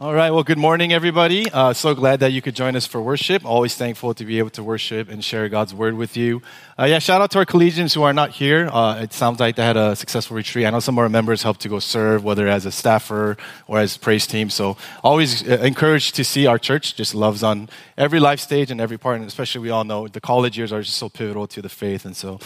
All right. Well, good morning, everybody. Uh, so glad that you could join us for worship. Always thankful to be able to worship and share God's word with you. Uh, yeah, shout out to our collegians who are not here. Uh, it sounds like they had a successful retreat. I know some of our members helped to go serve, whether as a staffer or as praise team. So always uh, encouraged to see our church just loves on every life stage and every part. And especially we all know the college years are just so pivotal to the faith. And so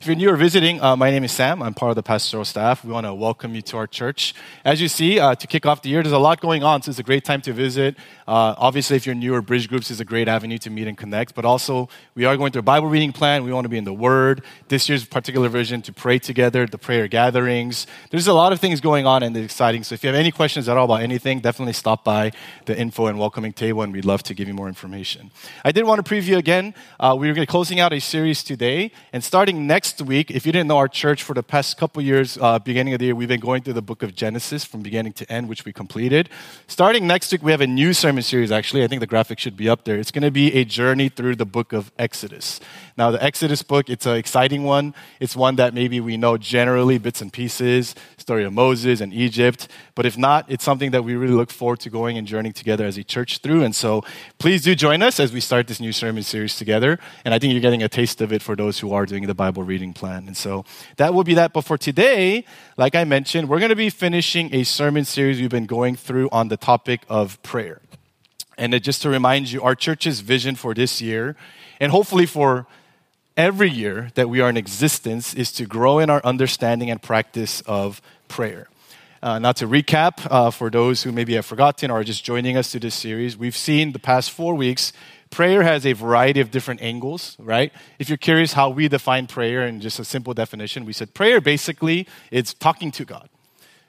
if you're new or visiting, uh, my name is Sam. I'm part of the pastoral staff. We want to welcome you to our church. As you see, uh, to kick off the year, there's a lot going on. So a great time to visit. Uh, obviously, if you're newer, Bridge Groups is a great avenue to meet and connect. But also, we are going through a Bible reading plan. We want to be in the Word. This year's particular vision to pray together, the prayer gatherings. There's a lot of things going on and exciting. So if you have any questions at all about anything, definitely stop by the info and welcoming table, and we'd love to give you more information. I did want to preview again. Uh, we are closing out a series today, and starting next week, if you didn't know our church for the past couple years, uh, beginning of the year, we've been going through the book of Genesis from beginning to end, which we completed. Starting next week, we have a new sermon series. Actually, I think the graphic should be up there. It's going to be a journey through the book of Exodus. Now, the Exodus book, it's an exciting one. It's one that maybe we know generally, bits and pieces, story of Moses and Egypt. But if not, it's something that we really look forward to going and journeying together as a church through. And so please do join us as we start this new sermon series together. And I think you're getting a taste of it for those who are doing the Bible reading plan. And so that will be that. But for today, like I mentioned, we're going to be finishing a sermon series we've been going through on the topic of prayer. And just to remind you, our church's vision for this year, and hopefully for every year that we are in existence is to grow in our understanding and practice of prayer. Uh, now, to recap, uh, for those who maybe have forgotten or are just joining us to this series, we've seen the past four weeks, prayer has a variety of different angles, right? If you're curious how we define prayer in just a simple definition, we said prayer basically is talking to God.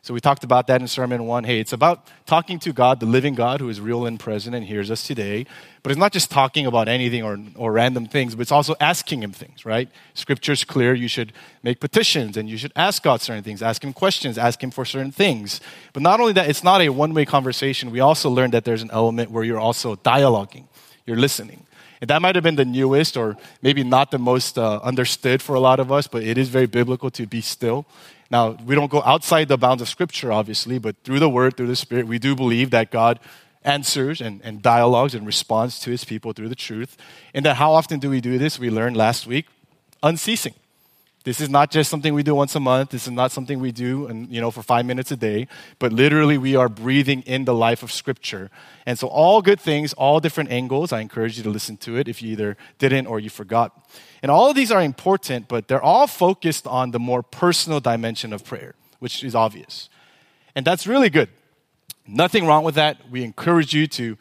So we talked about that in Sermon 1. Hey, it's about talking to God, the living God who is real and present and hears us today. But it's not just talking about anything or, or random things, but it's also asking Him things, right? Scripture's clear. You should make petitions and you should ask God certain things, ask Him questions, ask Him for certain things. But not only that, it's not a one way conversation. We also learned that there's an element where you're also dialoguing, you're listening. And that might have been the newest or maybe not the most uh, understood for a lot of us, but it is very biblical to be still now, we don't go outside the bounds of Scripture, obviously, but through the Word, through the Spirit, we do believe that God answers and, and dialogues and responds to His people through the truth. And that how often do we do this? We learned last week unceasing. This is not just something we do once a month. This is not something we do and, you know, for five minutes a day, but literally we are breathing in the life of Scripture. And so, all good things, all different angles, I encourage you to listen to it if you either didn't or you forgot. And all of these are important, but they're all focused on the more personal dimension of prayer, which is obvious. And that's really good. Nothing wrong with that. We encourage you to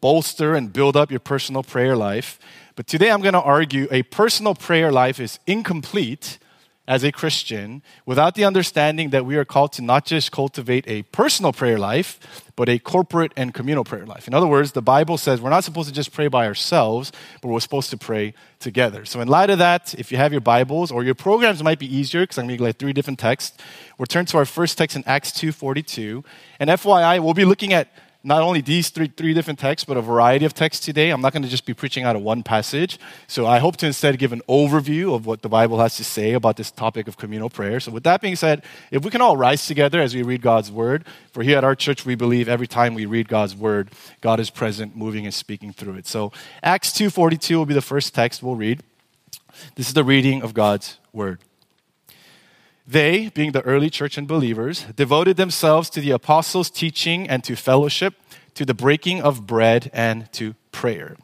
bolster and build up your personal prayer life. But today I'm going to argue a personal prayer life is incomplete as a Christian without the understanding that we are called to not just cultivate a personal prayer life, but a corporate and communal prayer life. In other words, the Bible says we're not supposed to just pray by ourselves, but we're supposed to pray together. So, in light of that, if you have your Bibles or your programs, might be easier because I'm going to like three different texts. We'll turn to our first text in Acts 2:42, and FYI, we'll be looking at not only these three, three different texts, but a variety of texts today. I'm not going to just be preaching out of one passage. So I hope to instead give an overview of what the Bible has to say about this topic of communal prayer. So, with that being said, if we can all rise together as we read God's word, for here at our church, we believe every time we read God's word, God is present, moving, and speaking through it. So, Acts 2.42 will be the first text we'll read. This is the reading of God's word. They, being the early church and believers, devoted themselves to the apostles' teaching and to fellowship, to the breaking of bread and to prayer.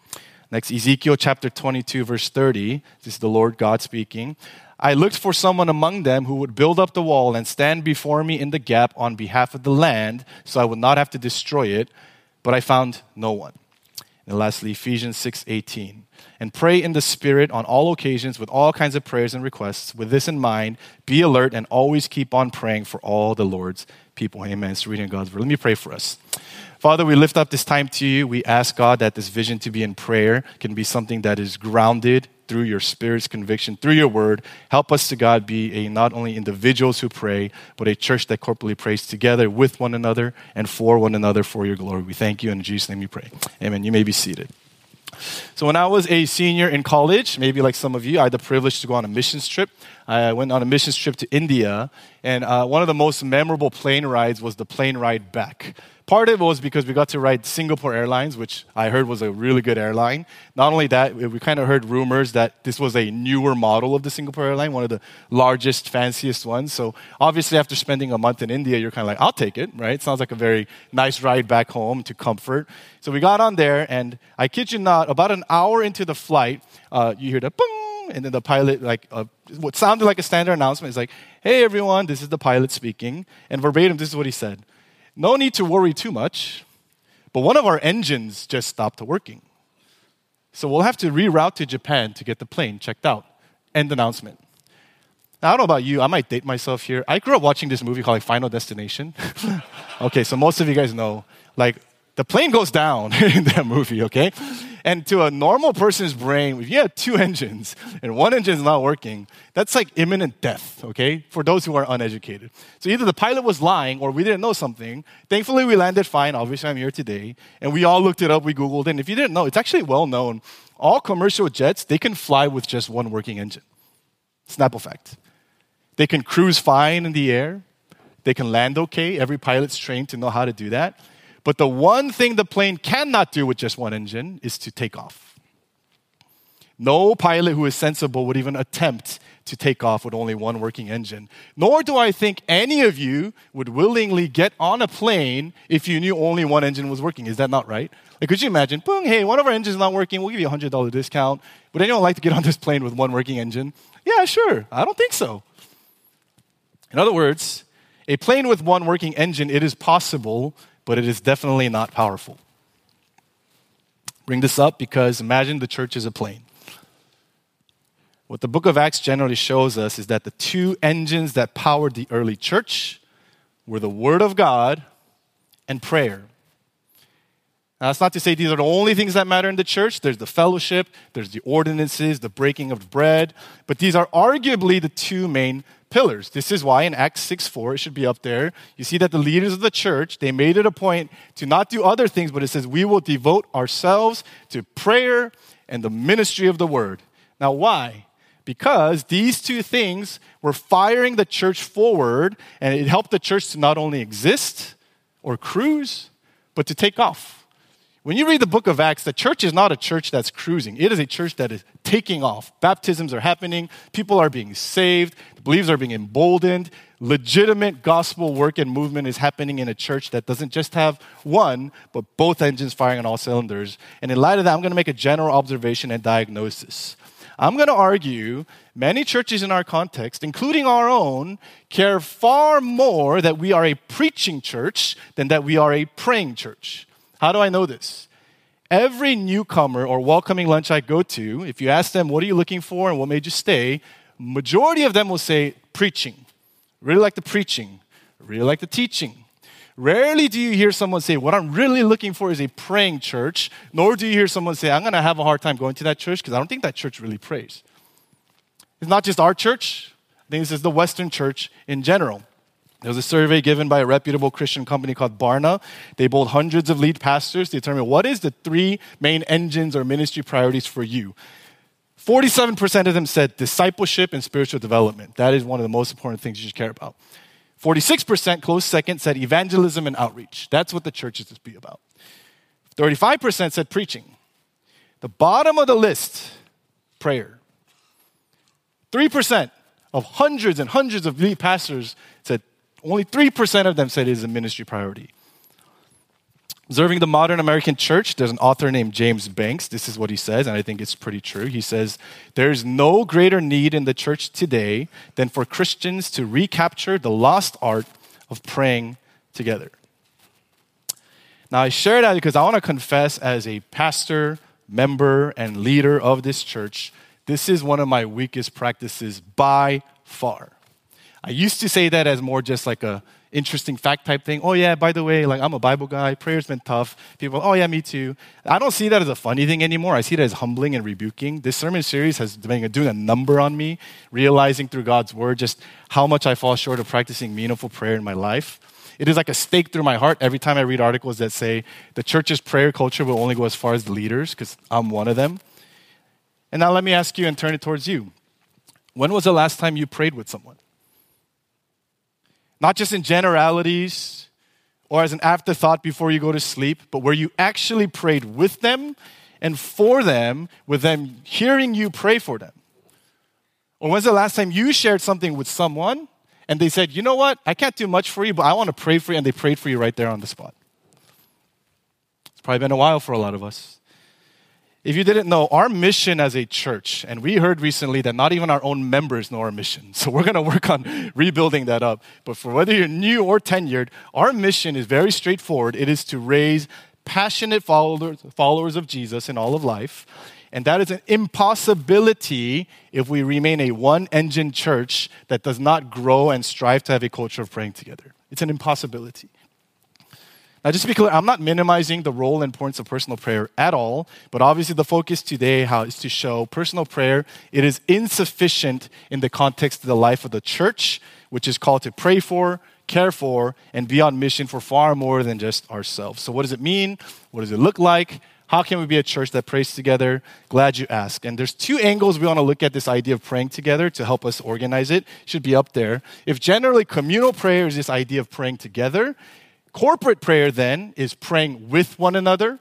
Next, Ezekiel chapter 22, verse 30. This is the Lord God speaking. I looked for someone among them who would build up the wall and stand before me in the gap on behalf of the land so I would not have to destroy it, but I found no one. And lastly, Ephesians 6:18 and pray in the Spirit on all occasions with all kinds of prayers and requests. With this in mind, be alert and always keep on praying for all the Lord's people. Amen. It's reading God's word. Let me pray for us. Father, we lift up this time to you. We ask God that this vision to be in prayer can be something that is grounded through your Spirit's conviction, through your word. Help us to God be a not only individuals who pray, but a church that corporately prays together with one another and for one another for your glory. We thank you. In Jesus' name we pray. Amen. You may be seated. So when I was a senior in college, maybe like some of you, I had the privilege to go on a missions trip. I went on a missions trip to India, and uh, one of the most memorable plane rides was the plane ride back. Part of it was because we got to ride Singapore Airlines, which I heard was a really good airline. Not only that, we kind of heard rumors that this was a newer model of the Singapore airline, one of the largest, fanciest ones. So obviously, after spending a month in India, you're kind of like, I'll take it, right? Sounds like a very nice ride back home to comfort. So we got on there, and I kid you not, about an hour into the flight, uh, you hear the boom, and then the pilot, like, uh, what sounded like a standard announcement is like, hey everyone, this is the pilot speaking. And verbatim, this is what he said no need to worry too much, but one of our engines just stopped working. So we'll have to reroute to Japan to get the plane checked out. End announcement. Now, I don't know about you, I might date myself here. I grew up watching this movie called like, Final Destination. okay, so most of you guys know, like, the plane goes down in that movie, okay? And to a normal person's brain, if you have two engines and one engine is not working, that's like imminent death, okay, for those who are uneducated. So either the pilot was lying or we didn't know something. Thankfully, we landed fine. Obviously, I'm here today. And we all looked it up, we Googled it. And if you didn't know, it's actually well known. All commercial jets, they can fly with just one working engine. Snapple fact. They can cruise fine in the air. They can land okay. Every pilot's trained to know how to do that. But the one thing the plane cannot do with just one engine is to take off. No pilot who is sensible would even attempt to take off with only one working engine. Nor do I think any of you would willingly get on a plane if you knew only one engine was working. Is that not right? Like, could you imagine, boom, hey, one of our engines is not working, we'll give you a $100 discount. Would anyone like to get on this plane with one working engine? Yeah, sure. I don't think so. In other words, a plane with one working engine, it is possible but it is definitely not powerful. Bring this up because imagine the church is a plane. What the book of Acts generally shows us is that the two engines that powered the early church were the Word of God and prayer. Now, that's not to say these are the only things that matter in the church. There's the fellowship, there's the ordinances, the breaking of bread, but these are arguably the two main pillars. This is why in Acts 6 4, it should be up there. You see that the leaders of the church, they made it a point to not do other things, but it says, we will devote ourselves to prayer and the ministry of the word. Now, why? Because these two things were firing the church forward, and it helped the church to not only exist or cruise, but to take off. When you read the book of Acts, the church is not a church that's cruising. It is a church that is taking off. Baptisms are happening, people are being saved, believers are being emboldened. Legitimate gospel work and movement is happening in a church that doesn't just have one, but both engines firing on all cylinders. And in light of that, I'm going to make a general observation and diagnosis. I'm going to argue many churches in our context, including our own, care far more that we are a preaching church than that we are a praying church. How do I know this? Every newcomer or welcoming lunch I go to, if you ask them, what are you looking for and what made you stay, majority of them will say, preaching. Really like the preaching. Really like the teaching. Rarely do you hear someone say, What I'm really looking for is a praying church, nor do you hear someone say, I'm going to have a hard time going to that church because I don't think that church really prays. It's not just our church, I think this is the Western church in general. There was a survey given by a reputable Christian company called Barna. They polled hundreds of lead pastors to determine what is the three main engines or ministry priorities for you. 47% of them said discipleship and spiritual development. That is one of the most important things you should care about. 46%, close second, said evangelism and outreach. That's what the church is to be about. 35% said preaching. The bottom of the list, prayer. 3% of hundreds and hundreds of lead pastors said only 3% of them said it is a ministry priority. Observing the modern American church, there's an author named James Banks. This is what he says, and I think it's pretty true. He says, There's no greater need in the church today than for Christians to recapture the lost art of praying together. Now, I share that because I want to confess as a pastor, member, and leader of this church, this is one of my weakest practices by far. I used to say that as more just like a interesting fact type thing. Oh yeah, by the way, like I'm a Bible guy. Prayer's been tough. People, oh yeah, me too. I don't see that as a funny thing anymore. I see it as humbling and rebuking. This sermon series has been doing a number on me, realizing through God's word just how much I fall short of practicing meaningful prayer in my life. It is like a stake through my heart every time I read articles that say the church's prayer culture will only go as far as the leaders, because I'm one of them. And now let me ask you and turn it towards you. When was the last time you prayed with someone? Not just in generalities or as an afterthought before you go to sleep, but where you actually prayed with them and for them, with them hearing you pray for them? Or when's the last time you shared something with someone and they said, you know what, I can't do much for you, but I want to pray for you, and they prayed for you right there on the spot? It's probably been a while for a lot of us. If you didn't know, our mission as a church, and we heard recently that not even our own members know our mission. So we're going to work on rebuilding that up. But for whether you're new or tenured, our mission is very straightforward. It is to raise passionate followers, of Jesus in all of life. And that is an impossibility if we remain a one engine church that does not grow and strive to have a culture of praying together. It's an impossibility. Now, just to be clear, I'm not minimizing the role and importance of personal prayer at all, but obviously the focus today how, is to show personal prayer, it is insufficient in the context of the life of the church, which is called to pray for, care for, and be on mission for far more than just ourselves. So, what does it mean? What does it look like? How can we be a church that prays together? Glad you asked. And there's two angles we want to look at this idea of praying together to help us organize it. Should be up there. If generally communal prayer is this idea of praying together, Corporate prayer then is praying with one another.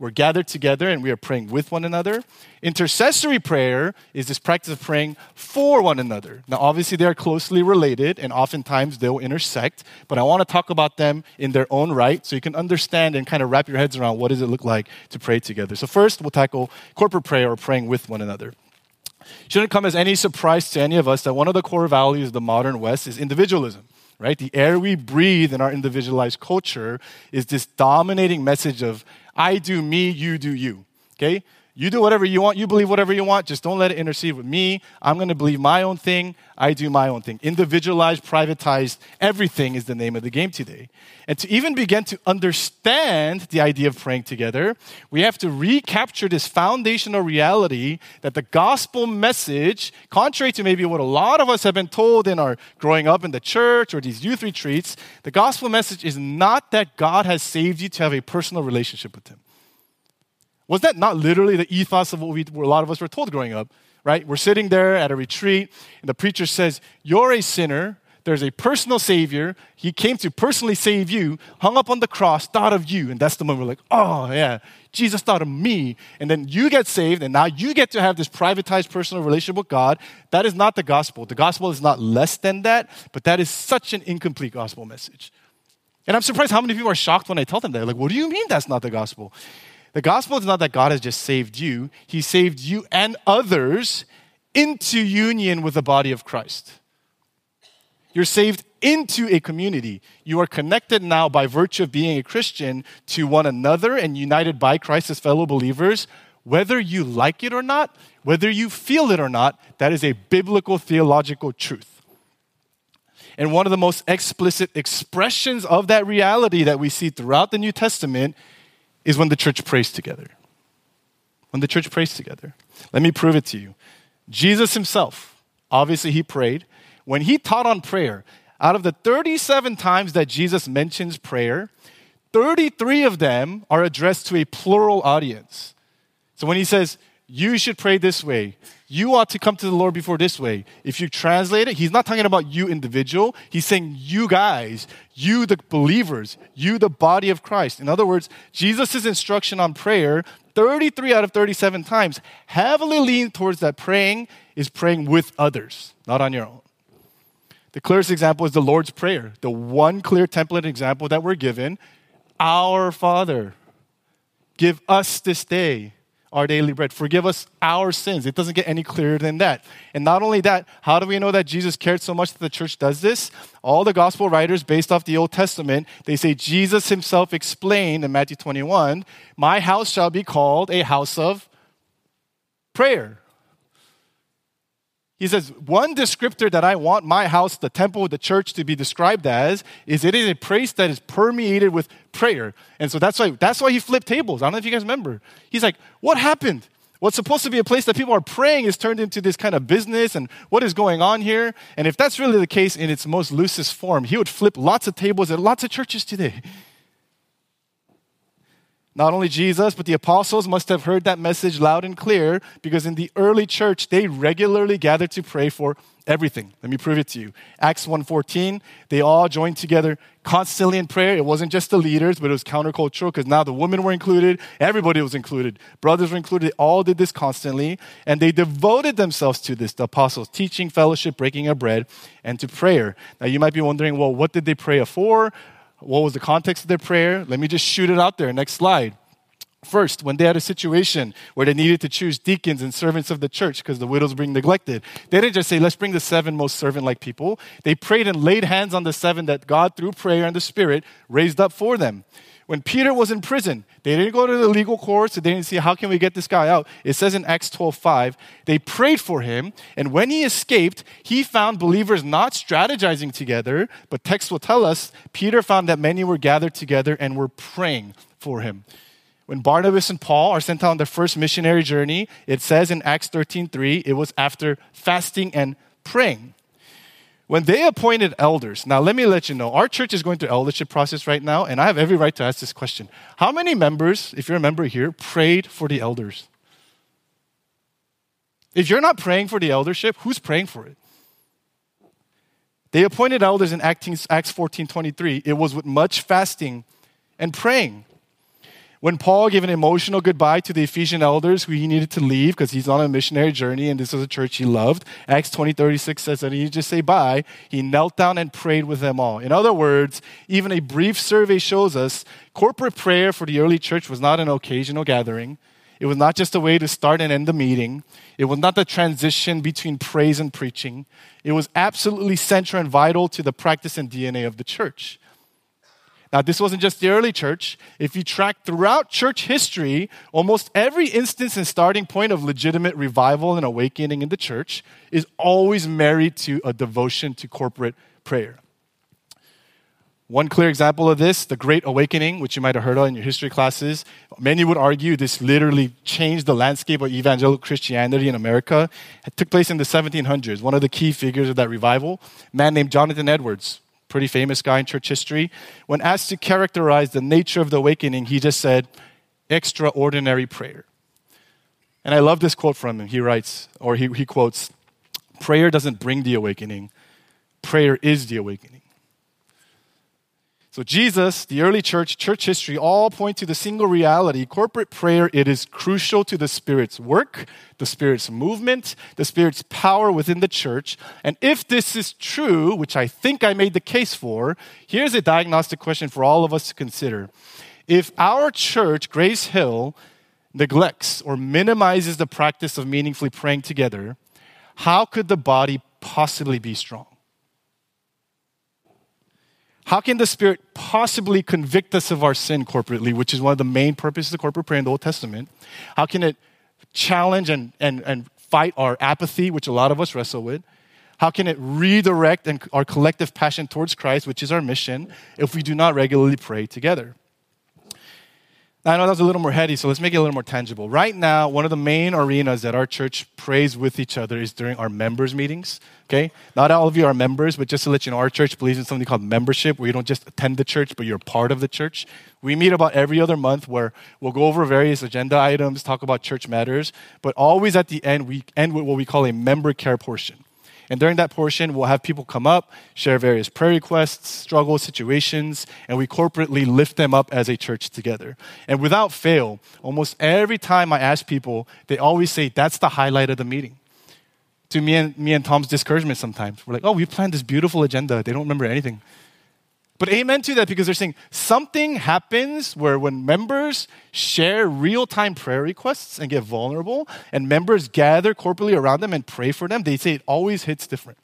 We're gathered together and we are praying with one another. Intercessory prayer is this practice of praying for one another. Now, obviously, they are closely related and oftentimes they'll intersect, but I want to talk about them in their own right so you can understand and kind of wrap your heads around what does it look like to pray together. So, first, we'll tackle corporate prayer or praying with one another. Shouldn't come as any surprise to any of us that one of the core values of the modern West is individualism right? The air we breathe in our individualized culture is this dominating message of I do me, you do you. Okay? You do whatever you want, you believe whatever you want, just don't let it intercede with me. I'm going to believe my own thing, I do my own thing. Individualized, privatized, everything is the name of the game today. And to even begin to understand the idea of praying together, we have to recapture this foundational reality that the gospel message, contrary to maybe what a lot of us have been told in our growing up in the church or these youth retreats, the gospel message is not that God has saved you to have a personal relationship with Him. Was that not literally the ethos of what we, a lot of us were told growing up? Right? We're sitting there at a retreat, and the preacher says, You're a sinner. There's a personal Savior. He came to personally save you, hung up on the cross, thought of you. And that's the moment we're like, Oh, yeah, Jesus thought of me. And then you get saved, and now you get to have this privatized personal relationship with God. That is not the gospel. The gospel is not less than that, but that is such an incomplete gospel message. And I'm surprised how many people are shocked when I tell them that. Like, what do you mean that's not the gospel? The gospel is not that God has just saved you, He saved you and others into union with the body of Christ. You're saved into a community. You are connected now by virtue of being a Christian to one another and united by Christ as fellow believers. Whether you like it or not, whether you feel it or not, that is a biblical theological truth. And one of the most explicit expressions of that reality that we see throughout the New Testament is when the church prays together. When the church prays together. Let me prove it to you. Jesus himself, obviously, he prayed. When he taught on prayer, out of the 37 times that Jesus mentions prayer, 33 of them are addressed to a plural audience. So when he says, you should pray this way. You ought to come to the Lord before this way. If you translate it, he's not talking about you individual. He's saying you guys, you the believers, you the body of Christ. In other words, Jesus' instruction on prayer, 33 out of 37 times, heavily lean towards that praying is praying with others, not on your own. The clearest example is the Lord's Prayer, the one clear template example that we're given. Our Father, give us this day our daily bread. Forgive us our sins. It doesn't get any clearer than that. And not only that, how do we know that Jesus cared so much that the church does this? All the gospel writers, based off the Old Testament, they say Jesus himself explained in Matthew 21 My house shall be called a house of prayer. He says, one descriptor that I want my house, the temple, the church to be described as is it is a place that is permeated with prayer. And so that's why that's why he flipped tables. I don't know if you guys remember. He's like, what happened? What's supposed to be a place that people are praying is turned into this kind of business and what is going on here? And if that's really the case in its most loosest form, he would flip lots of tables at lots of churches today. Not only Jesus, but the apostles must have heard that message loud and clear because in the early church, they regularly gathered to pray for everything. Let me prove it to you. Acts 1:14, they all joined together constantly in prayer. It wasn't just the leaders, but it was countercultural because now the women were included, everybody was included. Brothers were included. They all did this constantly, and they devoted themselves to this, the apostles, teaching, fellowship, breaking of bread, and to prayer. Now you might be wondering, well, what did they pray for? What was the context of their prayer? Let me just shoot it out there. Next slide. First, when they had a situation where they needed to choose deacons and servants of the church because the widows were being neglected, they didn't just say, let's bring the seven most servant like people. They prayed and laid hands on the seven that God, through prayer and the Spirit, raised up for them. When Peter was in prison, they didn't go to the legal courts. They didn't see how can we get this guy out. It says in Acts 12:5, they prayed for him, and when he escaped, he found believers not strategizing together, but text will tell us Peter found that many were gathered together and were praying for him. When Barnabas and Paul are sent out on their first missionary journey, it says in Acts 13:3, it was after fasting and praying. When they appointed elders, now let me let you know, our church is going through eldership process right now, and I have every right to ask this question. How many members, if you're a member here, prayed for the elders? If you're not praying for the eldership, who's praying for it? They appointed elders in Acts 14 23. It was with much fasting and praying. When Paul gave an emotional goodbye to the Ephesian elders who he needed to leave because he's on a missionary journey and this was a church he loved, Acts 20 36 says that he just say bye. He knelt down and prayed with them all. In other words, even a brief survey shows us corporate prayer for the early church was not an occasional gathering. It was not just a way to start and end the meeting. It was not the transition between praise and preaching. It was absolutely central and vital to the practice and DNA of the church. Now, this wasn't just the early church. If you track throughout church history, almost every instance and starting point of legitimate revival and awakening in the church is always married to a devotion to corporate prayer. One clear example of this, the Great Awakening, which you might have heard of in your history classes. Many would argue this literally changed the landscape of evangelical Christianity in America. It took place in the 1700s. One of the key figures of that revival, a man named Jonathan Edwards, pretty famous guy in church history, when asked to characterize the nature of the awakening, he just said, extraordinary prayer. And I love this quote from him. He writes, or he, he quotes, prayer doesn't bring the awakening, prayer is the awakening. So, Jesus, the early church, church history all point to the single reality. Corporate prayer, it is crucial to the Spirit's work, the Spirit's movement, the Spirit's power within the church. And if this is true, which I think I made the case for, here's a diagnostic question for all of us to consider. If our church, Grace Hill, neglects or minimizes the practice of meaningfully praying together, how could the body possibly be strong? How can the Spirit possibly convict us of our sin corporately, which is one of the main purposes of corporate prayer in the Old Testament? How can it challenge and, and, and fight our apathy, which a lot of us wrestle with? How can it redirect and our collective passion towards Christ, which is our mission, if we do not regularly pray together? I know that was a little more heady, so let's make it a little more tangible. Right now, one of the main arenas that our church prays with each other is during our members' meetings. Okay? Not all of you are members, but just to let you know, our church believes in something called membership, where you don't just attend the church, but you're part of the church. We meet about every other month where we'll go over various agenda items, talk about church matters, but always at the end, we end with what we call a member care portion. And during that portion, we'll have people come up, share various prayer requests, struggles, situations, and we corporately lift them up as a church together. And without fail, almost every time I ask people, they always say, that's the highlight of the meeting. To me and, me and Tom's discouragement sometimes. We're like, oh, we planned this beautiful agenda. They don't remember anything. But amen to that because they're saying something happens where when members share real time prayer requests and get vulnerable, and members gather corporately around them and pray for them, they say it always hits different.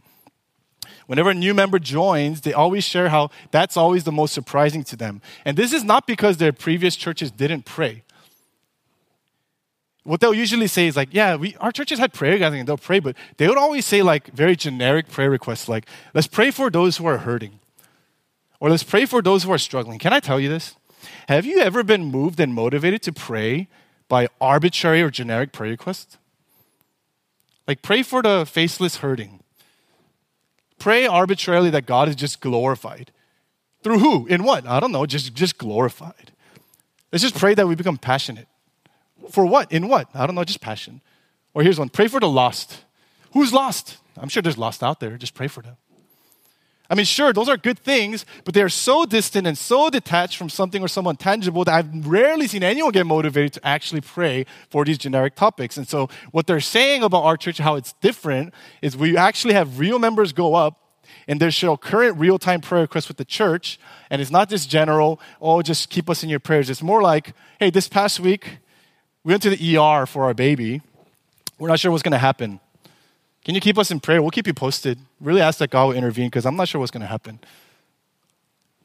Whenever a new member joins, they always share how that's always the most surprising to them. And this is not because their previous churches didn't pray. What they'll usually say is like, yeah, we, our churches had prayer gathering and they'll pray, but they would always say like very generic prayer requests like, let's pray for those who are hurting or let's pray for those who are struggling. Can I tell you this? Have you ever been moved and motivated to pray by arbitrary or generic prayer requests? Like, pray for the faceless hurting. Pray arbitrarily that God is just glorified. Through who? In what? I don't know, just, just glorified. Let's just pray that we become passionate. For what? In what? I don't know, just passion. Or here's one pray for the lost. Who's lost? I'm sure there's lost out there. Just pray for them. I mean, sure, those are good things, but they are so distant and so detached from something or someone tangible that I've rarely seen anyone get motivated to actually pray for these generic topics. And so, what they're saying about our church, how it's different, is we actually have real members go up and they show current real time prayer requests with the church. And it's not just general, oh, just keep us in your prayers. It's more like, hey, this past week, we went to the ER for our baby. We're not sure what's going to happen. Can you keep us in prayer? We'll keep you posted. Really ask that God will intervene because I'm not sure what's going to happen.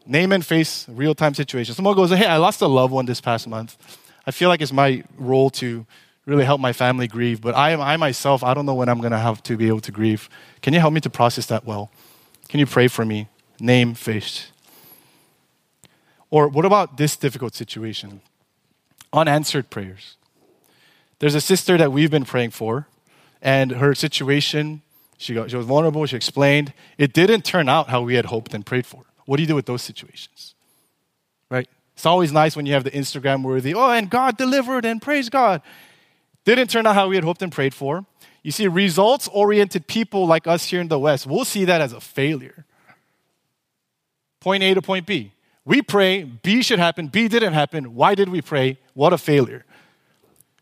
Name and face real time situation. Someone goes, Hey, I lost a loved one this past month. I feel like it's my role to really help my family grieve, but I, I myself, I don't know when I'm going to have to be able to grieve. Can you help me to process that well? Can you pray for me? Name, face. Or what about this difficult situation? Unanswered prayers. There's a sister that we've been praying for and her situation, she, got, she was vulnerable, she explained. It didn't turn out how we had hoped and prayed for. What do you do with those situations? Right? It's always nice when you have the Instagram worthy, oh, and God delivered and praise God. Didn't turn out how we had hoped and prayed for. You see, results oriented people like us here in the West, we'll see that as a failure. Point A to point B. We pray, B should happen, B didn't happen. Why did we pray? What a failure.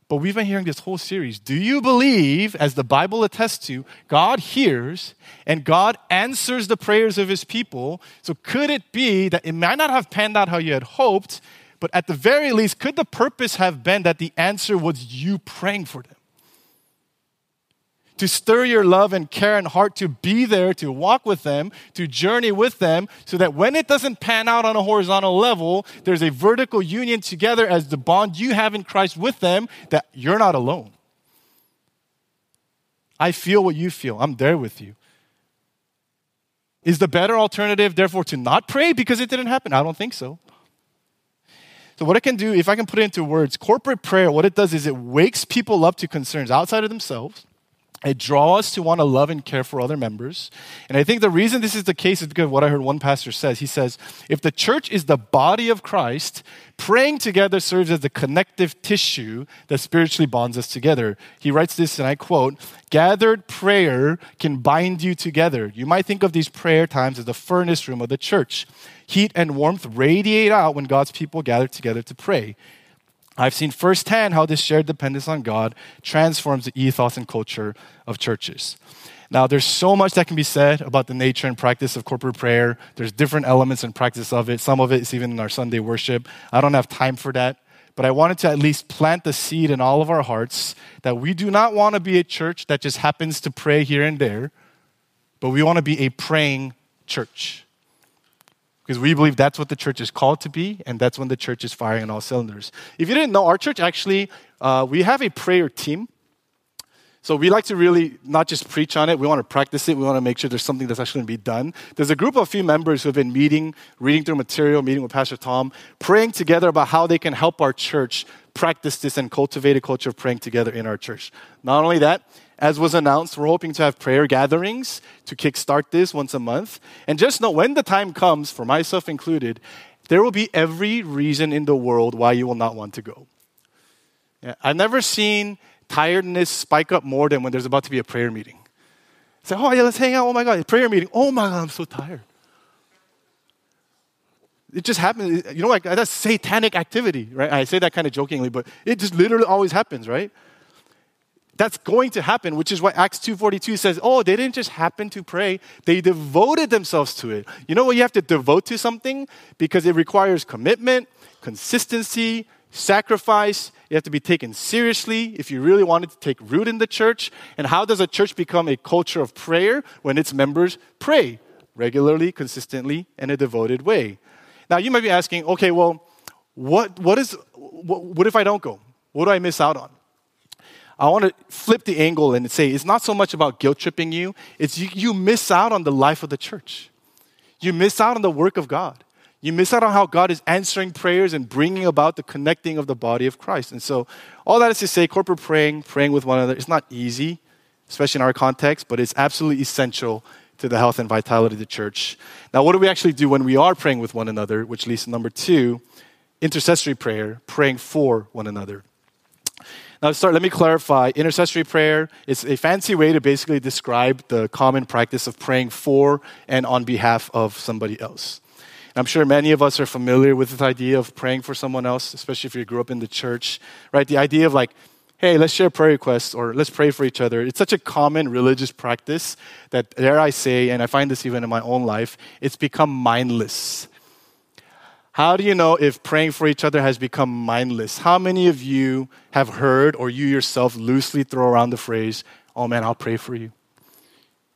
But we've been hearing this whole series. Do you believe, as the Bible attests to, God hears and God answers the prayers of his people? So could it be that it might not have panned out how you had hoped, but at the very least, could the purpose have been that the answer was you praying for them? To stir your love and care and heart to be there, to walk with them, to journey with them, so that when it doesn't pan out on a horizontal level, there's a vertical union together as the bond you have in Christ with them that you're not alone. I feel what you feel. I'm there with you. Is the better alternative, therefore, to not pray because it didn't happen? I don't think so. So, what I can do, if I can put it into words, corporate prayer, what it does is it wakes people up to concerns outside of themselves it draws us to want to love and care for other members. And I think the reason this is the case is because what I heard one pastor says. He says, if the church is the body of Christ, praying together serves as the connective tissue that spiritually bonds us together. He writes this, and I quote, gathered prayer can bind you together. You might think of these prayer times as the furnace room of the church. Heat and warmth radiate out when God's people gather together to pray. I've seen firsthand how this shared dependence on God transforms the ethos and culture of churches. Now, there's so much that can be said about the nature and practice of corporate prayer. There's different elements and practice of it. Some of it is even in our Sunday worship. I don't have time for that. But I wanted to at least plant the seed in all of our hearts that we do not want to be a church that just happens to pray here and there, but we want to be a praying church because we believe that's what the church is called to be, and that's when the church is firing on all cylinders. If you didn't know, our church actually, uh, we have a prayer team. So we like to really not just preach on it, we want to practice it. We want to make sure there's something that's actually going to be done. There's a group of a few members who have been meeting, reading through material, meeting with Pastor Tom, praying together about how they can help our church practice this and cultivate a culture of praying together in our church. Not only that, as was announced, we're hoping to have prayer gatherings to kickstart this once a month. And just know when the time comes, for myself included, there will be every reason in the world why you will not want to go. Yeah, I've never seen tiredness spike up more than when there's about to be a prayer meeting. Say, oh yeah, let's hang out. Oh my God, prayer meeting. Oh my God, I'm so tired. It just happens. You know, like that's satanic activity, right? I say that kind of jokingly, but it just literally always happens, right? That's going to happen, which is why Acts 2:42 says, "Oh, they didn't just happen to pray; they devoted themselves to it." You know what you have to devote to something because it requires commitment, consistency, sacrifice. You have to be taken seriously if you really wanted to take root in the church. And how does a church become a culture of prayer when its members pray regularly, consistently, in a devoted way? Now, you might be asking, okay, well, what, what, is, what, what if I don't go? What do I miss out on? I want to flip the angle and say it's not so much about guilt tripping you, it's you, you miss out on the life of the church. You miss out on the work of God. You miss out on how God is answering prayers and bringing about the connecting of the body of Christ. And so, all that is to say, corporate praying, praying with one another, it's not easy, especially in our context, but it's absolutely essential to the health and vitality of the church. Now, what do we actually do when we are praying with one another? Which leads to number two intercessory prayer, praying for one another. Now, start, let me clarify. Intercessory prayer is a fancy way to basically describe the common practice of praying for and on behalf of somebody else. I'm sure many of us are familiar with this idea of praying for someone else, especially if you grew up in the church, right? The idea of like, hey, let's share prayer requests or let's pray for each other. It's such a common religious practice that, dare I say, and I find this even in my own life, it's become mindless. How do you know if praying for each other has become mindless? How many of you have heard or you yourself loosely throw around the phrase, oh man, I'll pray for you,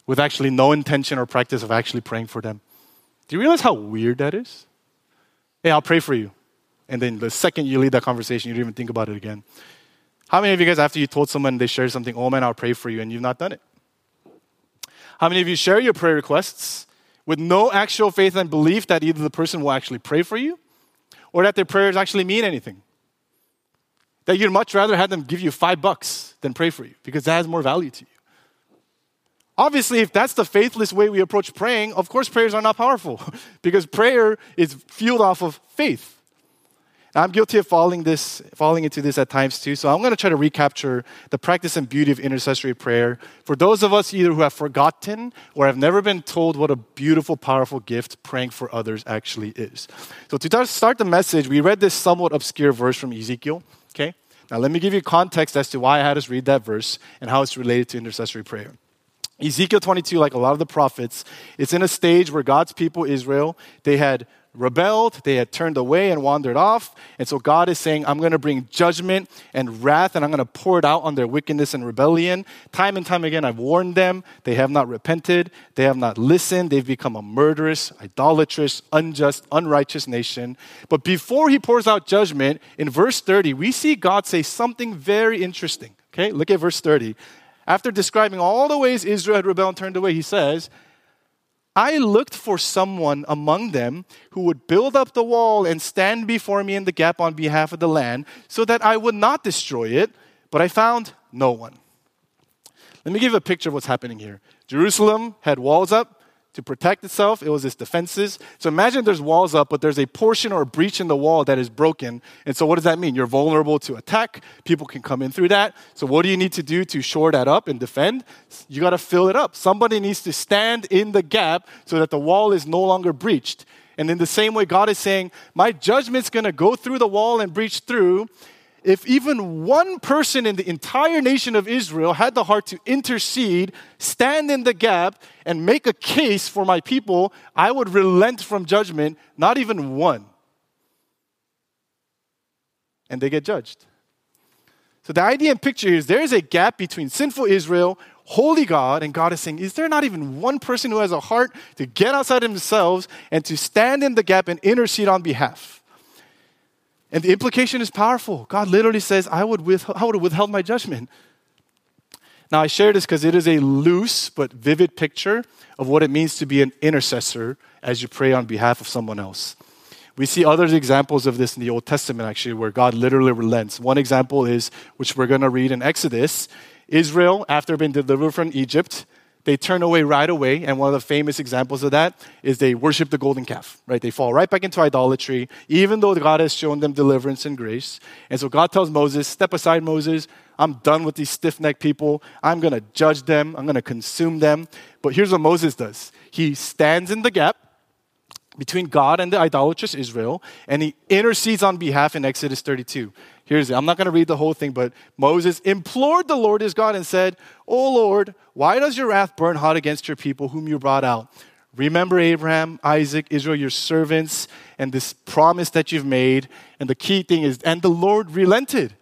with actually no intention or practice of actually praying for them? Do you realize how weird that is? Hey, I'll pray for you. And then the second you leave that conversation, you don't even think about it again. How many of you guys, after you told someone they shared something, oh man, I'll pray for you, and you've not done it? How many of you share your prayer requests with no actual faith and belief that either the person will actually pray for you or that their prayers actually mean anything? That you'd much rather have them give you five bucks than pray for you because that has more value to you. Obviously, if that's the faithless way we approach praying, of course prayers are not powerful because prayer is fueled off of faith. I'm guilty of falling, this, falling into this at times too, so I'm going to try to recapture the practice and beauty of intercessory prayer for those of us either who have forgotten or have never been told what a beautiful, powerful gift praying for others actually is. So, to start the message, we read this somewhat obscure verse from Ezekiel. Okay? Now, let me give you context as to why I had us read that verse and how it's related to intercessory prayer. Ezekiel 22, like a lot of the prophets, it's in a stage where God's people, Israel, they had rebelled, they had turned away and wandered off. And so God is saying, I'm going to bring judgment and wrath, and I'm going to pour it out on their wickedness and rebellion. Time and time again, I've warned them. They have not repented, they have not listened. They've become a murderous, idolatrous, unjust, unrighteous nation. But before he pours out judgment, in verse 30, we see God say something very interesting. Okay, look at verse 30. After describing all the ways Israel had rebelled and turned away, he says, I looked for someone among them who would build up the wall and stand before me in the gap on behalf of the land so that I would not destroy it, but I found no one. Let me give you a picture of what's happening here. Jerusalem had walls up, to protect itself. It was its defenses. So imagine there's walls up, but there's a portion or a breach in the wall that is broken. And so what does that mean? You're vulnerable to attack. People can come in through that. So what do you need to do to shore that up and defend? You got to fill it up. Somebody needs to stand in the gap so that the wall is no longer breached. And in the same way, God is saying, My judgment's going to go through the wall and breach through if even one person in the entire nation of Israel had the heart to intercede, stand in the gap, and make a case for my people, I would relent from judgment, not even one. And they get judged. So the idea and picture is there is a gap between sinful Israel, holy God, and God is saying, Is there not even one person who has a heart to get outside themselves and to stand in the gap and intercede on behalf? And the implication is powerful. God literally says, I would, with, I would have withheld my judgment. Now, I share this because it is a loose but vivid picture of what it means to be an intercessor as you pray on behalf of someone else. We see other examples of this in the Old Testament, actually, where God literally relents. One example is, which we're going to read in Exodus Israel, after being delivered from Egypt, they turn away right away. And one of the famous examples of that is they worship the golden calf, right? They fall right back into idolatry, even though God has shown them deliverance and grace. And so God tells Moses, Step aside, Moses. I'm done with these stiff necked people. I'm going to judge them, I'm going to consume them. But here's what Moses does he stands in the gap between God and the idolatrous Israel, and he intercedes on behalf in Exodus 32. Here's it. I'm not going to read the whole thing, but Moses implored the Lord his God and said, O Lord, why does your wrath burn hot against your people whom you brought out? Remember Abraham, Isaac, Israel, your servants, and this promise that you've made. And the key thing is, and the Lord relented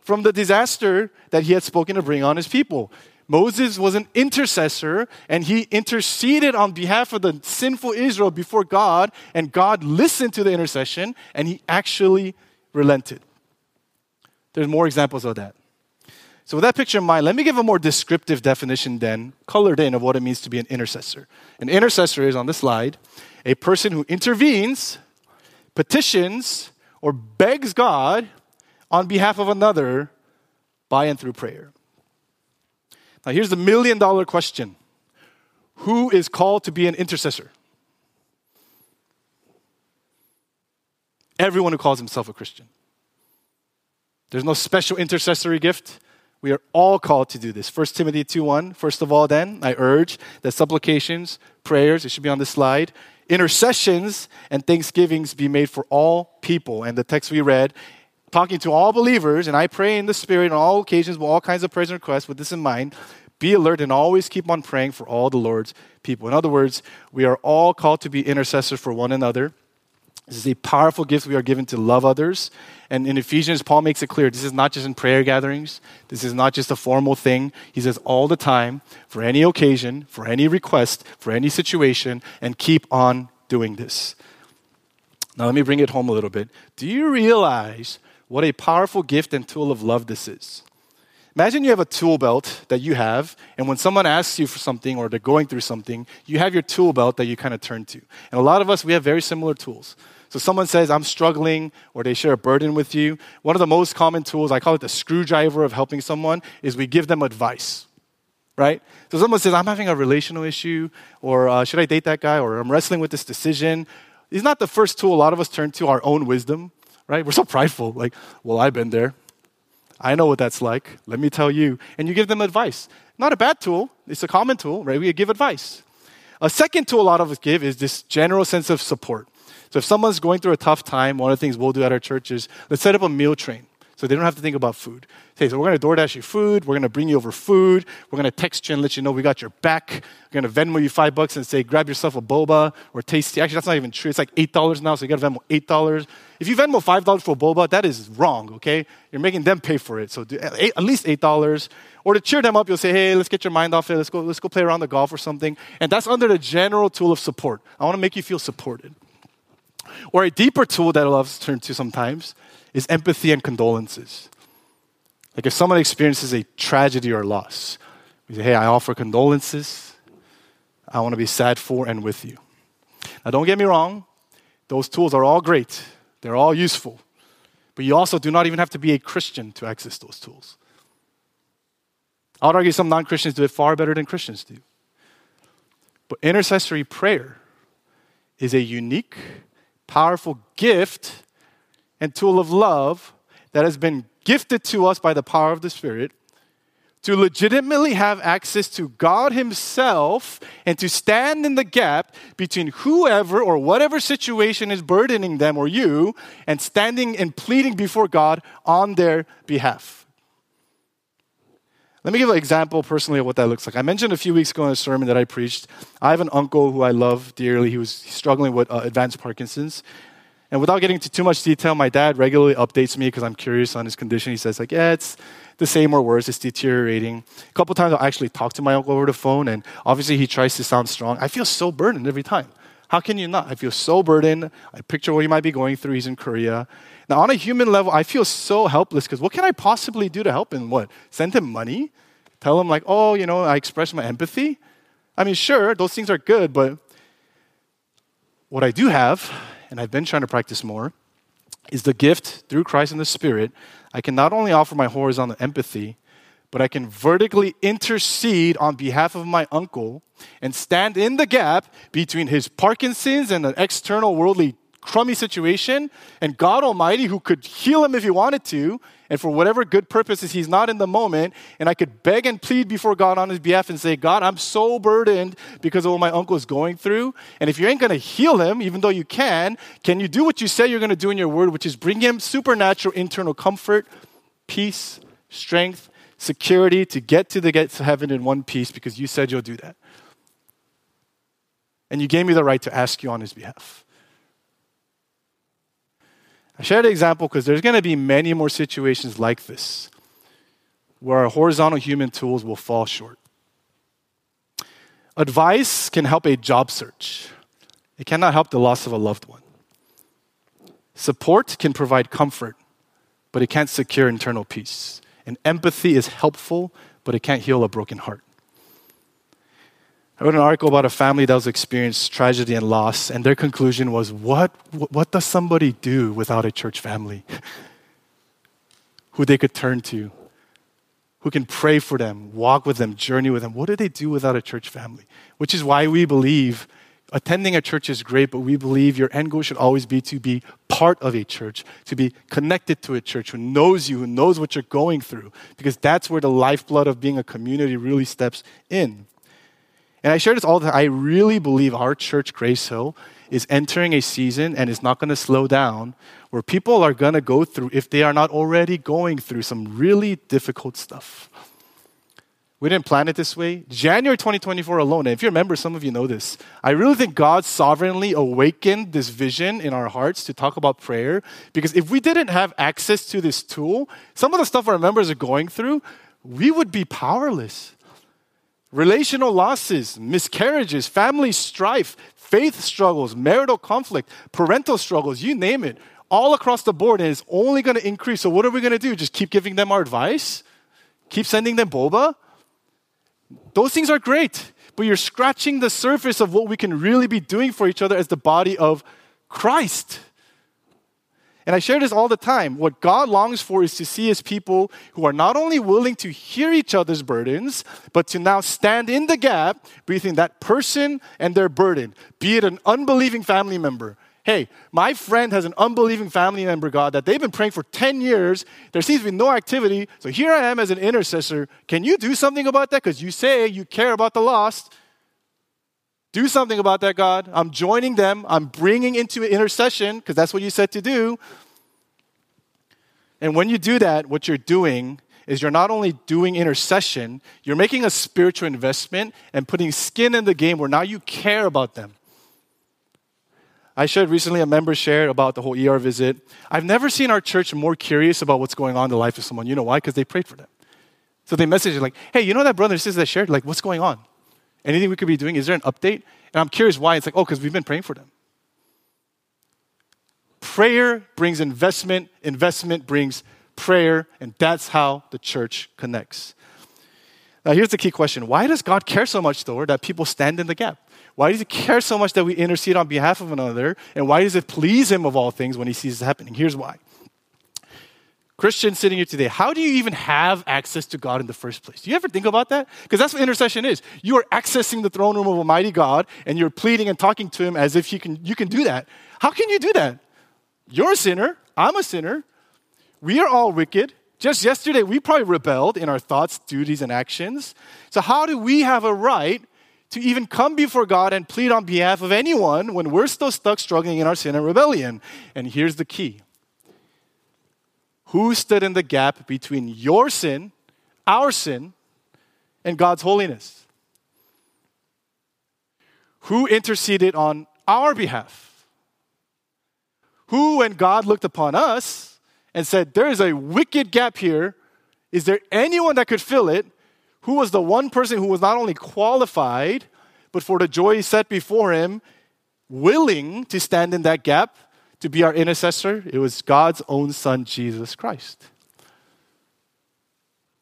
from the disaster that he had spoken to bring on his people. Moses was an intercessor and he interceded on behalf of the sinful Israel before God, and God listened to the intercession and he actually relented. There's more examples of that. So, with that picture in mind, let me give a more descriptive definition then, colored in, of what it means to be an intercessor. An intercessor is on the slide a person who intervenes, petitions, or begs God on behalf of another by and through prayer. Now, here's the million dollar question Who is called to be an intercessor? everyone who calls himself a Christian. There's no special intercessory gift. We are all called to do this. 1 Timothy 2:1. First of all, then, I urge that supplications, prayers, it should be on the slide, intercessions, and thanksgivings be made for all people. And the text we read, talking to all believers, and I pray in the Spirit on all occasions with all kinds of prayers and requests with this in mind. Be alert and always keep on praying for all the Lord's people. In other words, we are all called to be intercessors for one another. This is a powerful gift we are given to love others. And in Ephesians, Paul makes it clear this is not just in prayer gatherings, this is not just a formal thing. He says all the time, for any occasion, for any request, for any situation, and keep on doing this. Now, let me bring it home a little bit. Do you realize what a powerful gift and tool of love this is? Imagine you have a tool belt that you have, and when someone asks you for something or they're going through something, you have your tool belt that you kind of turn to. And a lot of us, we have very similar tools. So someone says, I'm struggling, or they share a burden with you. One of the most common tools, I call it the screwdriver of helping someone, is we give them advice, right? So someone says, I'm having a relational issue, or uh, should I date that guy, or I'm wrestling with this decision. It's not the first tool a lot of us turn to our own wisdom, right? We're so prideful. Like, well, I've been there. I know what that's like. Let me tell you. And you give them advice. Not a bad tool, it's a common tool, right? We give advice. A second tool a lot of us give is this general sense of support. So if someone's going through a tough time, one of the things we'll do at our church is let's set up a meal train so they don't have to think about food. Say, so we're going to DoorDash you food. We're going to bring you over food. We're going to text you and let you know we got your back. We're going to Venmo you five bucks and say, grab yourself a boba or tasty. Actually, that's not even true. It's like $8 now, so you got to Venmo $8. If you Venmo $5 for a boba, that is wrong, okay? You're making them pay for it. So do, eh, at least $8. Or to cheer them up, you'll say, hey, let's get your mind off it. Let's go, let's go play around the golf or something. And that's under the general tool of support. I want to make you feel supported. Or a deeper tool that I love to turn to sometimes is empathy and condolences. Like if someone experiences a tragedy or loss, we say, hey, I offer condolences. I want to be sad for and with you. Now, don't get me wrong, those tools are all great, they're all useful. But you also do not even have to be a Christian to access those tools. I would argue some non Christians do it far better than Christians do. But intercessory prayer is a unique powerful gift and tool of love that has been gifted to us by the power of the Spirit to legitimately have access to God Himself and to stand in the gap between whoever or whatever situation is burdening them or you and standing and pleading before God on their behalf. Let me give an example personally of what that looks like. I mentioned a few weeks ago in a sermon that I preached. I have an uncle who I love dearly. He was struggling with uh, advanced Parkinson's. And without getting into too much detail, my dad regularly updates me because I'm curious on his condition. He says, like, yeah, it's the same or worse. It's deteriorating. A couple times I'll actually talk to my uncle over the phone, and obviously he tries to sound strong. I feel so burdened every time. How can you not? I feel so burdened. I picture what he might be going through. He's in Korea. Now, on a human level, I feel so helpless because what can I possibly do to help him? What? Send him money? Tell him, like, oh, you know, I express my empathy? I mean, sure, those things are good, but what I do have, and I've been trying to practice more, is the gift through Christ and the Spirit. I can not only offer my horizontal empathy, but I can vertically intercede on behalf of my uncle and stand in the gap between his Parkinson's and an external worldly crummy situation and God Almighty who could heal him if he wanted to and for whatever good purposes he's not in the moment and I could beg and plead before God on his behalf and say God I'm so burdened because of what my uncle is going through and if you ain't to heal him even though you can can you do what you say you're to do in your word which is bring him supernatural internal comfort peace strength security to get to the gates of heaven in one piece because you said you'll do that. And you gave me the right to ask you on his behalf. I shared an example because there's going to be many more situations like this where our horizontal human tools will fall short. Advice can help a job search, it cannot help the loss of a loved one. Support can provide comfort, but it can't secure internal peace. And empathy is helpful, but it can't heal a broken heart. I wrote an article about a family that was experienced tragedy and loss, and their conclusion was what, what does somebody do without a church family? Who they could turn to, who can pray for them, walk with them, journey with them. What do they do without a church family? Which is why we believe attending a church is great, but we believe your end goal should always be to be part of a church, to be connected to a church who knows you, who knows what you're going through, because that's where the lifeblood of being a community really steps in. And I share this all the time. I really believe our church, Grace Hill, is entering a season and is not going to slow down where people are going to go through, if they are not already going through, some really difficult stuff. We didn't plan it this way. January 2024 alone, and if you remember, some of you know this, I really think God sovereignly awakened this vision in our hearts to talk about prayer. Because if we didn't have access to this tool, some of the stuff our members are going through, we would be powerless. Relational losses, miscarriages, family strife, faith struggles, marital conflict, parental struggles, you name it, all across the board, and it's only going to increase. So, what are we going to do? Just keep giving them our advice? Keep sending them boba? Those things are great, but you're scratching the surface of what we can really be doing for each other as the body of Christ. And I share this all the time. What God longs for is to see his people who are not only willing to hear each other's burdens, but to now stand in the gap between that person and their burden, be it an unbelieving family member, Hey, my friend has an unbelieving family member, God, that they've been praying for 10 years. There seems to be no activity. So here I am as an intercessor. Can you do something about that? Because you say you care about the lost. Do something about that, God. I'm joining them. I'm bringing into intercession because that's what you said to do. And when you do that, what you're doing is you're not only doing intercession, you're making a spiritual investment and putting skin in the game where now you care about them. I shared recently, a member shared about the whole ER visit. I've never seen our church more curious about what's going on in the life of someone. You know why? Because they prayed for them. So they messaged like, hey, you know that brother and sister that shared? Like, what's going on? Anything we could be doing? Is there an update? And I'm curious why. It's like, oh, because we've been praying for them. Prayer brings investment, investment brings prayer, and that's how the church connects. Now, here's the key question Why does God care so much, though, that people stand in the gap? Why does he care so much that we intercede on behalf of another? And why does it please him of all things when he sees it happening? Here's why. Christians sitting here today, how do you even have access to God in the first place? Do you ever think about that? Because that's what intercession is. You are accessing the throne room of Almighty God and you're pleading and talking to Him as if you can, you can do that. How can you do that? You're a sinner. I'm a sinner. We are all wicked. Just yesterday, we probably rebelled in our thoughts, duties, and actions. So, how do we have a right to even come before God and plead on behalf of anyone when we're still stuck struggling in our sin and rebellion. And here's the key Who stood in the gap between your sin, our sin, and God's holiness? Who interceded on our behalf? Who, when God looked upon us and said, There is a wicked gap here, is there anyone that could fill it? who was the one person who was not only qualified, but for the joy set before him, willing to stand in that gap to be our intercessor? It was God's own Son, Jesus Christ,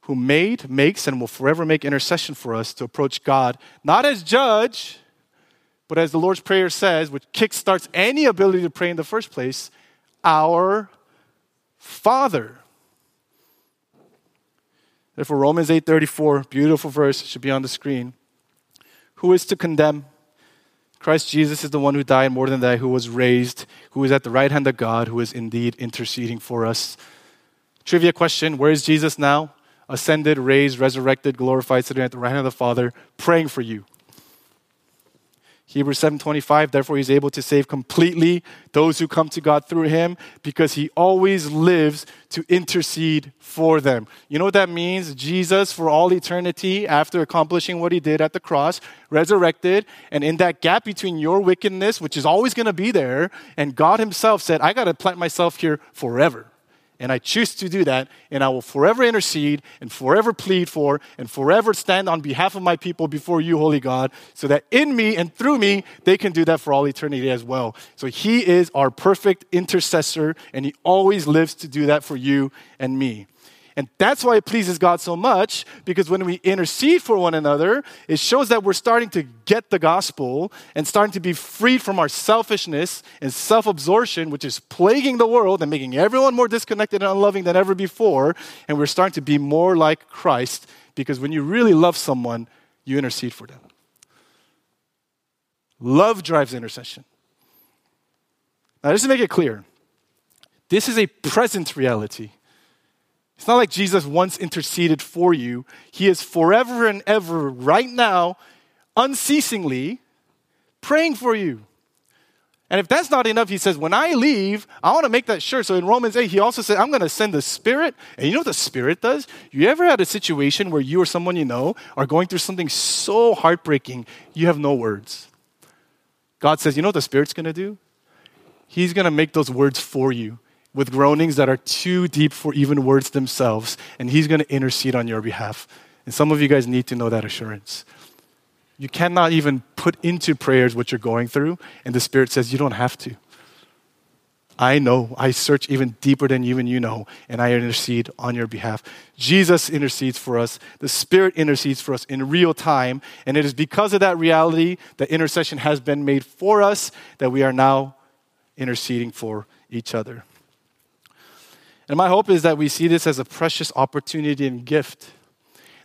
who made, makes, and will forever make intercession for us to approach God, not as judge, but as the Lord's Prayer says, which kickstarts any ability to pray in the first place, our Father. Therefore, Romans 8:34, beautiful verse, should be on the screen. Who is to condemn? Christ Jesus is the one who died more than that, who was raised, who is at the right hand of God, who is indeed interceding for us. Trivia question Where is Jesus now? Ascended, raised, resurrected, glorified, sitting at the right hand of the Father, praying for you. Hebrews 7:25 therefore he's able to save completely those who come to God through him because he always lives to intercede for them. You know what that means? Jesus for all eternity after accomplishing what he did at the cross, resurrected, and in that gap between your wickedness which is always going to be there and God himself said, "I got to plant myself here forever." And I choose to do that, and I will forever intercede and forever plead for and forever stand on behalf of my people before you, Holy God, so that in me and through me, they can do that for all eternity as well. So He is our perfect intercessor, and He always lives to do that for you and me. And that's why it pleases God so much, because when we intercede for one another, it shows that we're starting to get the gospel and starting to be freed from our selfishness and self absorption, which is plaguing the world and making everyone more disconnected and unloving than ever before. And we're starting to be more like Christ, because when you really love someone, you intercede for them. Love drives intercession. Now, just to make it clear, this is a present reality. It's not like Jesus once interceded for you. He is forever and ever, right now, unceasingly praying for you. And if that's not enough, he says, when I leave, I want to make that sure. So in Romans 8, he also said, I'm going to send the Spirit. And you know what the Spirit does? You ever had a situation where you or someone you know are going through something so heartbreaking, you have no words? God says, you know what the Spirit's going to do? He's going to make those words for you with groanings that are too deep for even words themselves. And He's going to intercede on your behalf. And some of you guys need to know that assurance. You cannot even put into prayers what you're going through, and the Spirit says you don't have to. I know. I search even deeper than even you know, and I intercede on your behalf. Jesus intercedes for us. The Spirit intercedes for us in real time, and it is because of that reality that intercession has been made for us that we are now interceding for each other. And my hope is that we see this as a precious opportunity and gift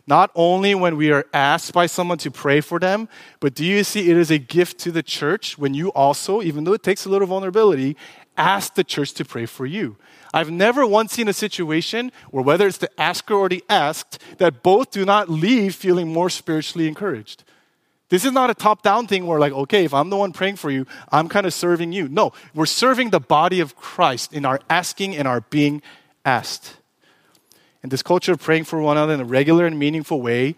not only when we are asked by someone to pray for them, but do you see it is a gift to the church when you also, even though it takes a little vulnerability, ask the church to pray for you. I've never once seen a situation where whether it's the asker or the asked, that both do not leave feeling more spiritually encouraged. This is not a top down thing where, like, okay, if I'm the one praying for you, I'm kind of serving you. No, we're serving the body of Christ in our asking and our being asked and this culture of praying for one another in a regular and meaningful way,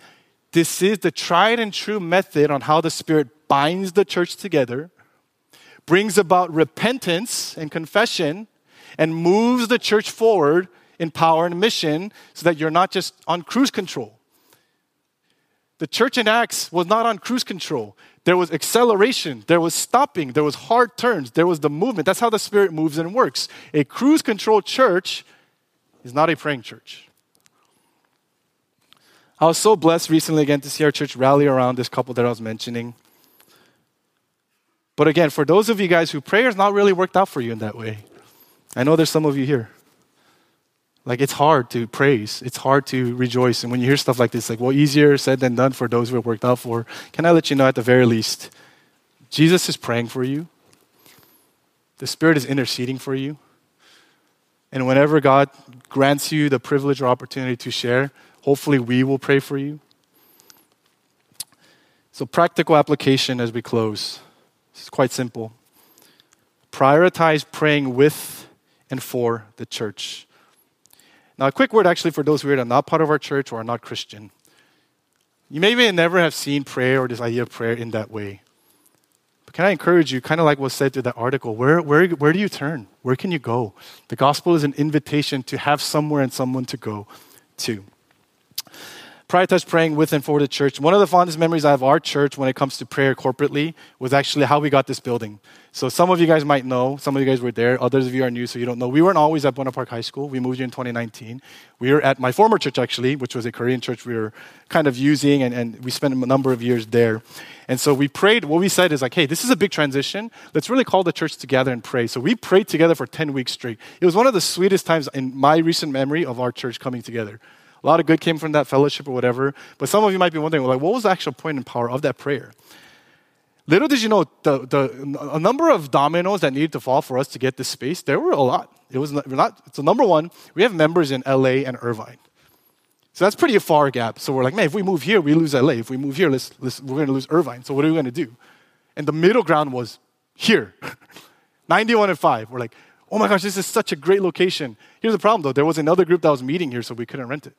this is the tried and true method on how the Spirit binds the church together, brings about repentance and confession, and moves the church forward in power and mission so that you're not just on cruise control. The church in Acts was not on cruise control. There was acceleration, there was stopping, there was hard turns, there was the movement. That's how the Spirit moves and works. A cruise control church is not a praying church. I was so blessed recently again to see our church rally around this couple that I was mentioning. But again, for those of you guys who prayer has not really worked out for you in that way, I know there's some of you here. Like it's hard to praise, it's hard to rejoice. And when you hear stuff like this, like, well, easier said than done for those who have worked out for. Can I let you know at the very least, Jesus is praying for you, the Spirit is interceding for you. And whenever God grants you the privilege or opportunity to share, Hopefully, we will pray for you. So, practical application as we close. It's quite simple. Prioritize praying with and for the church. Now, a quick word actually for those who are not part of our church or are not Christian. You may never have seen prayer or this idea of prayer in that way. But can I encourage you, kind of like was said through that article, where, where, where do you turn? Where can you go? The gospel is an invitation to have somewhere and someone to go to prioritize praying with and for the church. One of the fondest memories I have of our church when it comes to prayer corporately was actually how we got this building. So some of you guys might know, some of you guys were there, others of you are new, so you don't know. We weren't always at Buena Park High School. We moved here in 2019. We were at my former church, actually, which was a Korean church we were kind of using, and, and we spent a number of years there. And so we prayed, what we said is like, hey, this is a big transition. Let's really call the church together and pray. So we prayed together for 10 weeks straight. It was one of the sweetest times in my recent memory of our church coming together. A lot of good came from that fellowship or whatever. But some of you might be wondering, like, what was the actual point and power of that prayer? Little did you know, the, the, a number of dominoes that needed to fall for us to get this space, there were a lot. It was not, not so number one, we have members in LA and Irvine. So that's pretty a far gap. So we're like, man, if we move here, we lose LA. If we move here, let's, let's, we're going to lose Irvine. So what are we going to do? And the middle ground was here 91 and 5. We're like, oh my gosh, this is such a great location. Here's the problem though there was another group that was meeting here, so we couldn't rent it.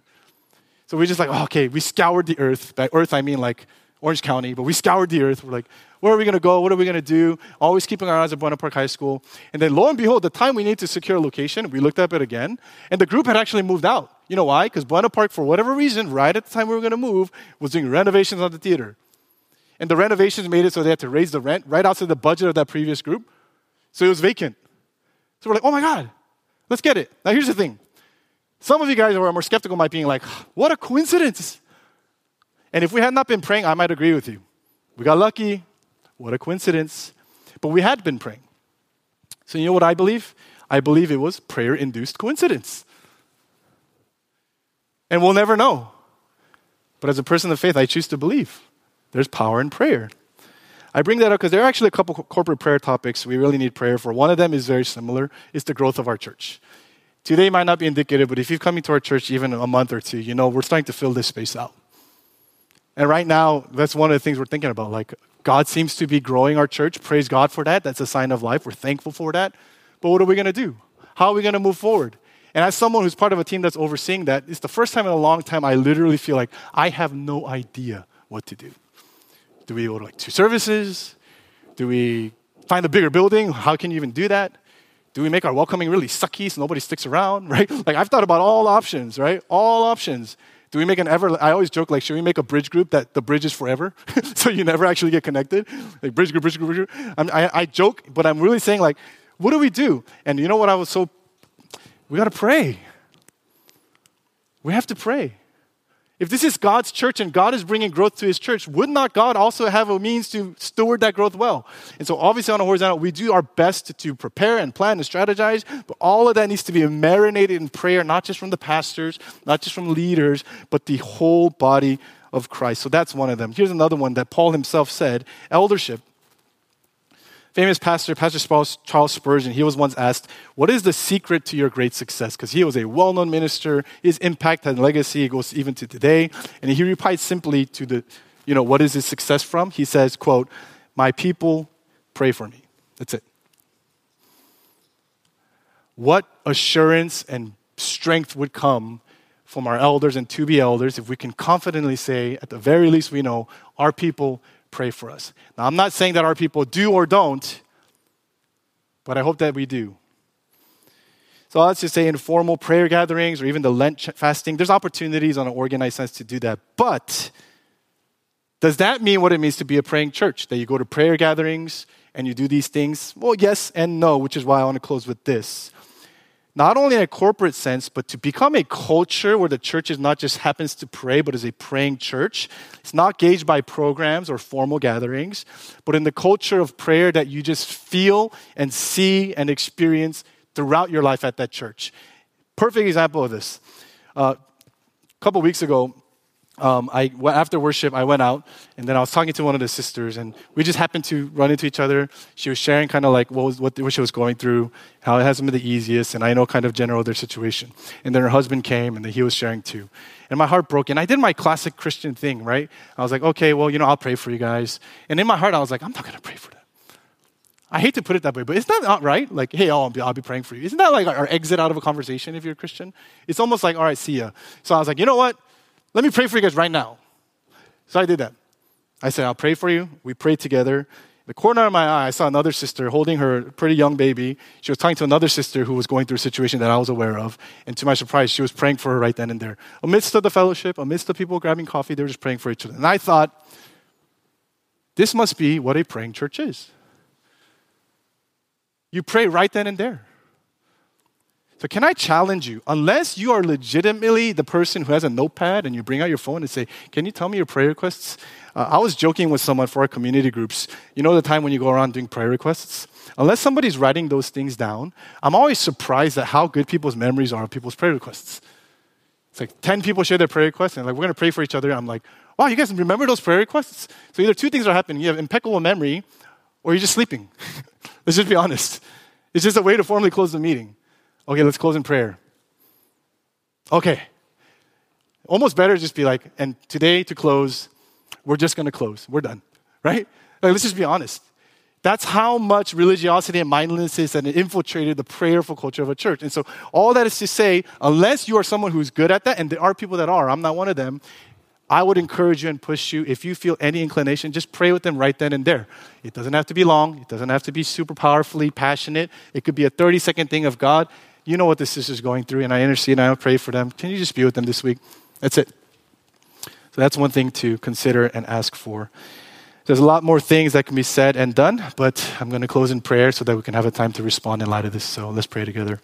So we're just like, oh, okay, we scoured the earth. By earth, I mean like Orange County, but we scoured the earth. We're like, where are we going to go? What are we going to do? Always keeping our eyes at Buena Park High School. And then lo and behold, the time we need to secure a location, we looked up it again, and the group had actually moved out. You know why? Because Buena Park, for whatever reason, right at the time we were going to move, was doing renovations on the theater. And the renovations made it so they had to raise the rent right outside the budget of that previous group. So it was vacant. So we're like, oh my God, let's get it. Now here's the thing some of you guys who are more skeptical might be like, what a coincidence. And if we had not been praying, I might agree with you. We got lucky. What a coincidence. But we had been praying. So, you know what I believe? I believe it was prayer induced coincidence. And we'll never know. But as a person of faith, I choose to believe there's power in prayer. I bring that up because there are actually a couple corporate prayer topics we really need prayer for. One of them is very similar. It's the growth of our church. Today might not be indicative, but if you've come into our church even a month or two, you know we're starting to fill this space out. And right now, that's one of the things we're thinking about. Like, God seems to be growing our church. Praise God for that. That's a sign of life. We're thankful for that. But what are we going to do? How are we going to move forward? And as someone who's part of a team that's overseeing that, it's the first time in a long time I literally feel like I have no idea what to do. Do we go to like two services? Do we find a bigger building? How can you even do that? Do we make our welcoming really sucky so nobody sticks around, right? Like I've thought about all options, right? All options. Do we make an ever? I always joke like, should we make a bridge group that the bridge is forever, so you never actually get connected? Like bridge group, bridge group, bridge group. I, I joke, but I'm really saying like, what do we do? And you know what? I was so we got to pray. We have to pray. If this is God's church and God is bringing growth to his church, would not God also have a means to steward that growth well? And so, obviously, on a horizontal, we do our best to, prepare and plan and strategize, but all of that needs to be marinated in prayer, not just from the pastors, not just from leaders, but the whole body of Christ. So, that's one of them. Here's another one that Paul himself said eldership famous pastor, Pastor Charles Spurgeon, he was once asked, What is the secret to your great success? Because he was a well known minister. His impact and legacy goes even to today. And he replied simply to the, you know, what is his success from? He says, quote, My people pray for me. That's it. What assurance and strength would come from our elders and to be elders if we can confidently say, at the very least, we know our people pray for us. Now, I'm not saying that our people do or don't, but I hope that we do. So let's just say informal prayer gatherings or even the Lent fasting, there's opportunities on an organized sense to do that. But does that mean what it means to be a praying church? That you go to prayer gatherings and you do these things? Well, yes and no, which is why I want to close with this not only in a corporate sense, but to become a culture where the church is not just happens to pray, but is a praying church. It's not gauged by programs or formal gatherings, but in the culture of prayer that you just feel and see and experience throughout your life at that church. Perfect example of this. Uh, a couple weeks ago, um, I, after worship, I went out and then I was talking to one of the sisters, and we just happened to run into each other. She was sharing kind of like what, was, what, what she was going through, how it hasn't been the easiest, and I know kind of general their situation. And then her husband came, and then he was sharing too. And my heart broke. And I did my classic Christian thing, right? I was like, okay, well, you know, I'll pray for you guys. And in my heart, I was like, I'm not going to pray for them. I hate to put it that way, but that not right? Like, hey, I'll be, I'll be praying for you. Isn't that like our exit out of a conversation if you're a Christian? It's almost like, all right, see ya. So I was like, you know what? Let me pray for you guys right now. So I did that. I said, I'll pray for you. We prayed together. In the corner of my eye, I saw another sister holding her pretty young baby. She was talking to another sister who was going through a situation that I was aware of. And to my surprise, she was praying for her right then and there. Amidst of the fellowship, amidst the people grabbing coffee, they were just praying for each other. And I thought, this must be what a praying church is. You pray right then and there. So, can I challenge you? Unless you are legitimately the person who has a notepad and you bring out your phone and say, Can you tell me your prayer requests? Uh, I was joking with someone for our community groups. You know, the time when you go around doing prayer requests? Unless somebody's writing those things down, I'm always surprised at how good people's memories are of people's prayer requests. It's like 10 people share their prayer requests and like, we're going to pray for each other. I'm like, wow, you guys remember those prayer requests? So either two things are happening. You have impeccable memory or you're just sleeping. Let's just be honest. It's just a way to formally close the meeting. Okay, let's close in prayer. Okay. Almost better just be like, and today to close, we're just going to close. We're done, right? Like, let's just be honest. That's how much religiosity and mindlessness and infiltrated the prayerful culture of a church. And so, all that is to say, unless you are someone who's good at that, and there are people that are, I'm not one of them, I would encourage you and push you. If you feel any inclination, just pray with them right then and there. It doesn't have to be long, it doesn't have to be super powerfully passionate. It could be a 30 second thing of God you know what this sister's going through, and I intercede and I pray for them. Can you just be with them this week? That's it. So that's one thing to consider and ask for. There's a lot more things that can be said and done, but I'm going to close in prayer so that we can have a time to respond in light of this. So let's pray together.